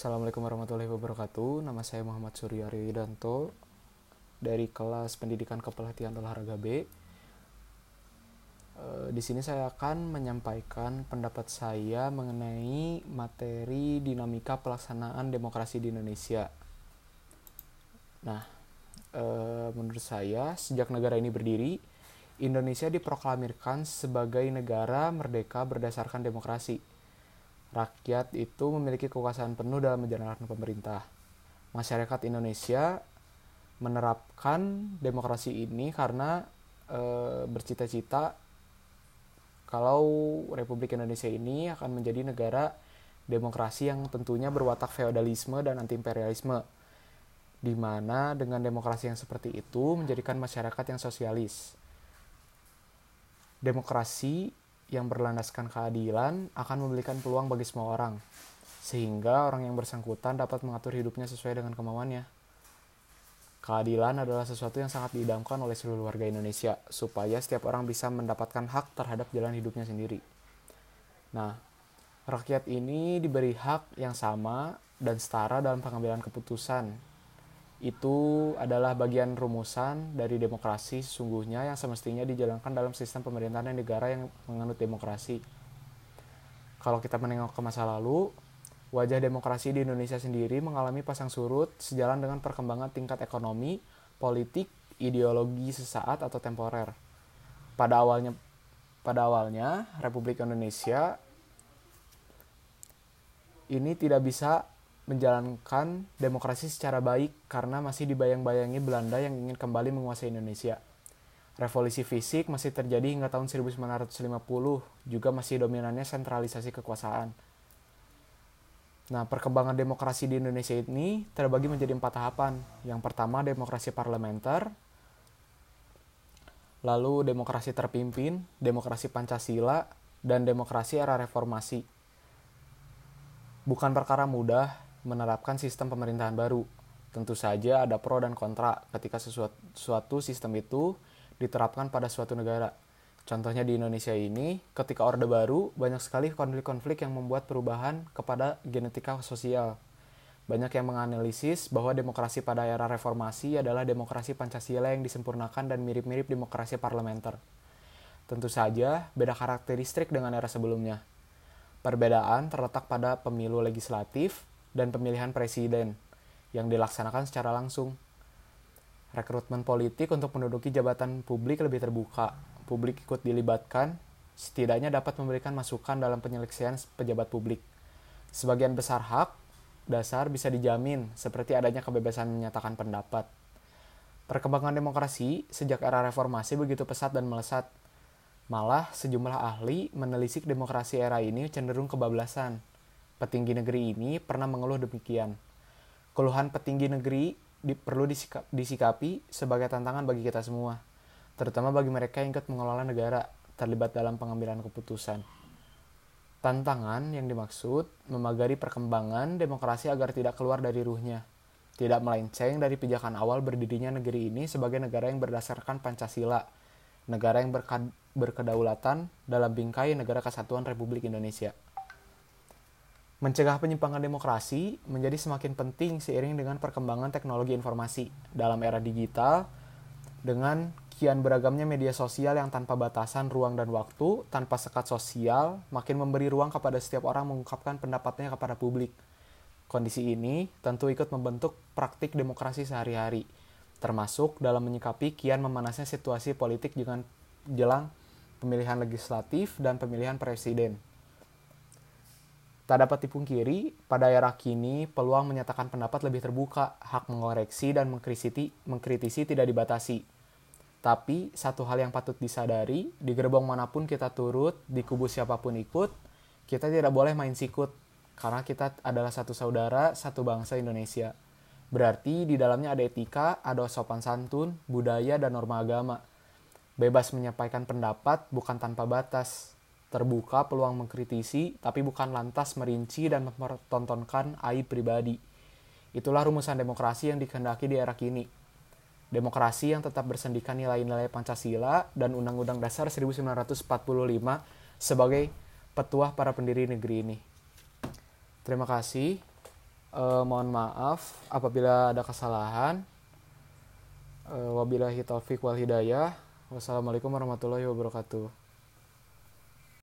Assalamualaikum warahmatullahi wabarakatuh. Nama saya Muhammad Surya Ridanto dari kelas Pendidikan Kepelatihan Olahraga B. Eh, Di sini saya akan menyampaikan pendapat saya mengenai materi dinamika pelaksanaan demokrasi di Indonesia. Nah, eh, menurut saya sejak negara ini berdiri, Indonesia diproklamirkan sebagai negara merdeka berdasarkan demokrasi rakyat itu memiliki kekuasaan penuh dalam menjalankan pemerintah. Masyarakat Indonesia menerapkan demokrasi ini karena e, bercita-cita kalau Republik Indonesia ini akan menjadi negara demokrasi yang tentunya berwatak feodalisme dan anti imperialisme di mana dengan demokrasi yang seperti itu menjadikan masyarakat yang sosialis. Demokrasi yang berlandaskan keadilan akan memberikan peluang bagi semua orang, sehingga orang yang bersangkutan dapat mengatur hidupnya sesuai dengan kemauannya. Keadilan adalah sesuatu yang sangat diidamkan oleh seluruh warga Indonesia, supaya setiap orang bisa mendapatkan hak terhadap jalan hidupnya sendiri. Nah, rakyat ini diberi hak yang sama dan setara dalam pengambilan keputusan itu adalah bagian rumusan dari demokrasi sesungguhnya yang semestinya dijalankan dalam sistem pemerintahan dan negara yang menganut demokrasi. Kalau kita menengok ke masa lalu, wajah demokrasi di Indonesia sendiri mengalami pasang surut sejalan dengan perkembangan tingkat ekonomi, politik, ideologi sesaat atau temporer. Pada awalnya pada awalnya Republik Indonesia ini tidak bisa menjalankan demokrasi secara baik karena masih dibayang-bayangi Belanda yang ingin kembali menguasai Indonesia. Revolusi fisik masih terjadi hingga tahun 1950, juga masih dominannya sentralisasi kekuasaan. Nah, perkembangan demokrasi di Indonesia ini terbagi menjadi empat tahapan. Yang pertama, demokrasi parlementer, lalu demokrasi terpimpin, demokrasi Pancasila, dan demokrasi era reformasi. Bukan perkara mudah, menerapkan sistem pemerintahan baru. Tentu saja ada pro dan kontra ketika sesuatu, suatu sistem itu diterapkan pada suatu negara. Contohnya di Indonesia ini, ketika Orde Baru, banyak sekali konflik-konflik yang membuat perubahan kepada genetika sosial. Banyak yang menganalisis bahwa demokrasi pada era reformasi adalah demokrasi Pancasila yang disempurnakan dan mirip-mirip demokrasi parlementer. Tentu saja, beda karakteristik dengan era sebelumnya. Perbedaan terletak pada pemilu legislatif dan pemilihan presiden yang dilaksanakan secara langsung. Rekrutmen politik untuk menduduki jabatan publik lebih terbuka. Publik ikut dilibatkan, setidaknya dapat memberikan masukan dalam penyeleksian pejabat publik. Sebagian besar hak dasar bisa dijamin, seperti adanya kebebasan menyatakan pendapat. Perkembangan demokrasi sejak era reformasi begitu pesat dan melesat. Malah sejumlah ahli menelisik demokrasi era ini cenderung kebablasan petinggi negeri ini pernah mengeluh demikian. Keluhan petinggi negeri di, perlu disikap, disikapi sebagai tantangan bagi kita semua, terutama bagi mereka yang ikut mengelola negara terlibat dalam pengambilan keputusan. Tantangan yang dimaksud memagari perkembangan demokrasi agar tidak keluar dari ruhnya, tidak melenceng dari pijakan awal berdirinya negeri ini sebagai negara yang berdasarkan Pancasila, negara yang berkedaulatan dalam bingkai negara kesatuan Republik Indonesia. Mencegah penyimpangan demokrasi menjadi semakin penting seiring dengan perkembangan teknologi informasi dalam era digital dengan kian beragamnya media sosial yang tanpa batasan ruang dan waktu, tanpa sekat sosial, makin memberi ruang kepada setiap orang mengungkapkan pendapatnya kepada publik. Kondisi ini tentu ikut membentuk praktik demokrasi sehari-hari, termasuk dalam menyikapi kian memanasnya situasi politik dengan jelang pemilihan legislatif dan pemilihan presiden. Tak dapat dipungkiri, pada era kini peluang menyatakan pendapat lebih terbuka, hak mengoreksi dan mengkritisi, mengkritisi tidak dibatasi. Tapi satu hal yang patut disadari, di gerbong mana pun kita turut, di kubu siapa pun ikut, kita tidak boleh main sikut, karena kita adalah satu saudara, satu bangsa Indonesia. Berarti di dalamnya ada etika, ada sopan santun, budaya, dan norma agama. Bebas menyampaikan pendapat bukan tanpa batas, terbuka peluang mengkritisi, tapi bukan lantas merinci dan mempertontonkan aib pribadi. Itulah rumusan demokrasi yang dikehendaki di era kini. Demokrasi yang tetap bersendikan nilai-nilai Pancasila dan Undang-Undang Dasar 1945 sebagai petuah para pendiri negeri ini. Terima kasih. Eh, mohon maaf apabila ada kesalahan. Eh, wabillahi taufik wal hidayah. Wassalamualaikum warahmatullahi wabarakatuh.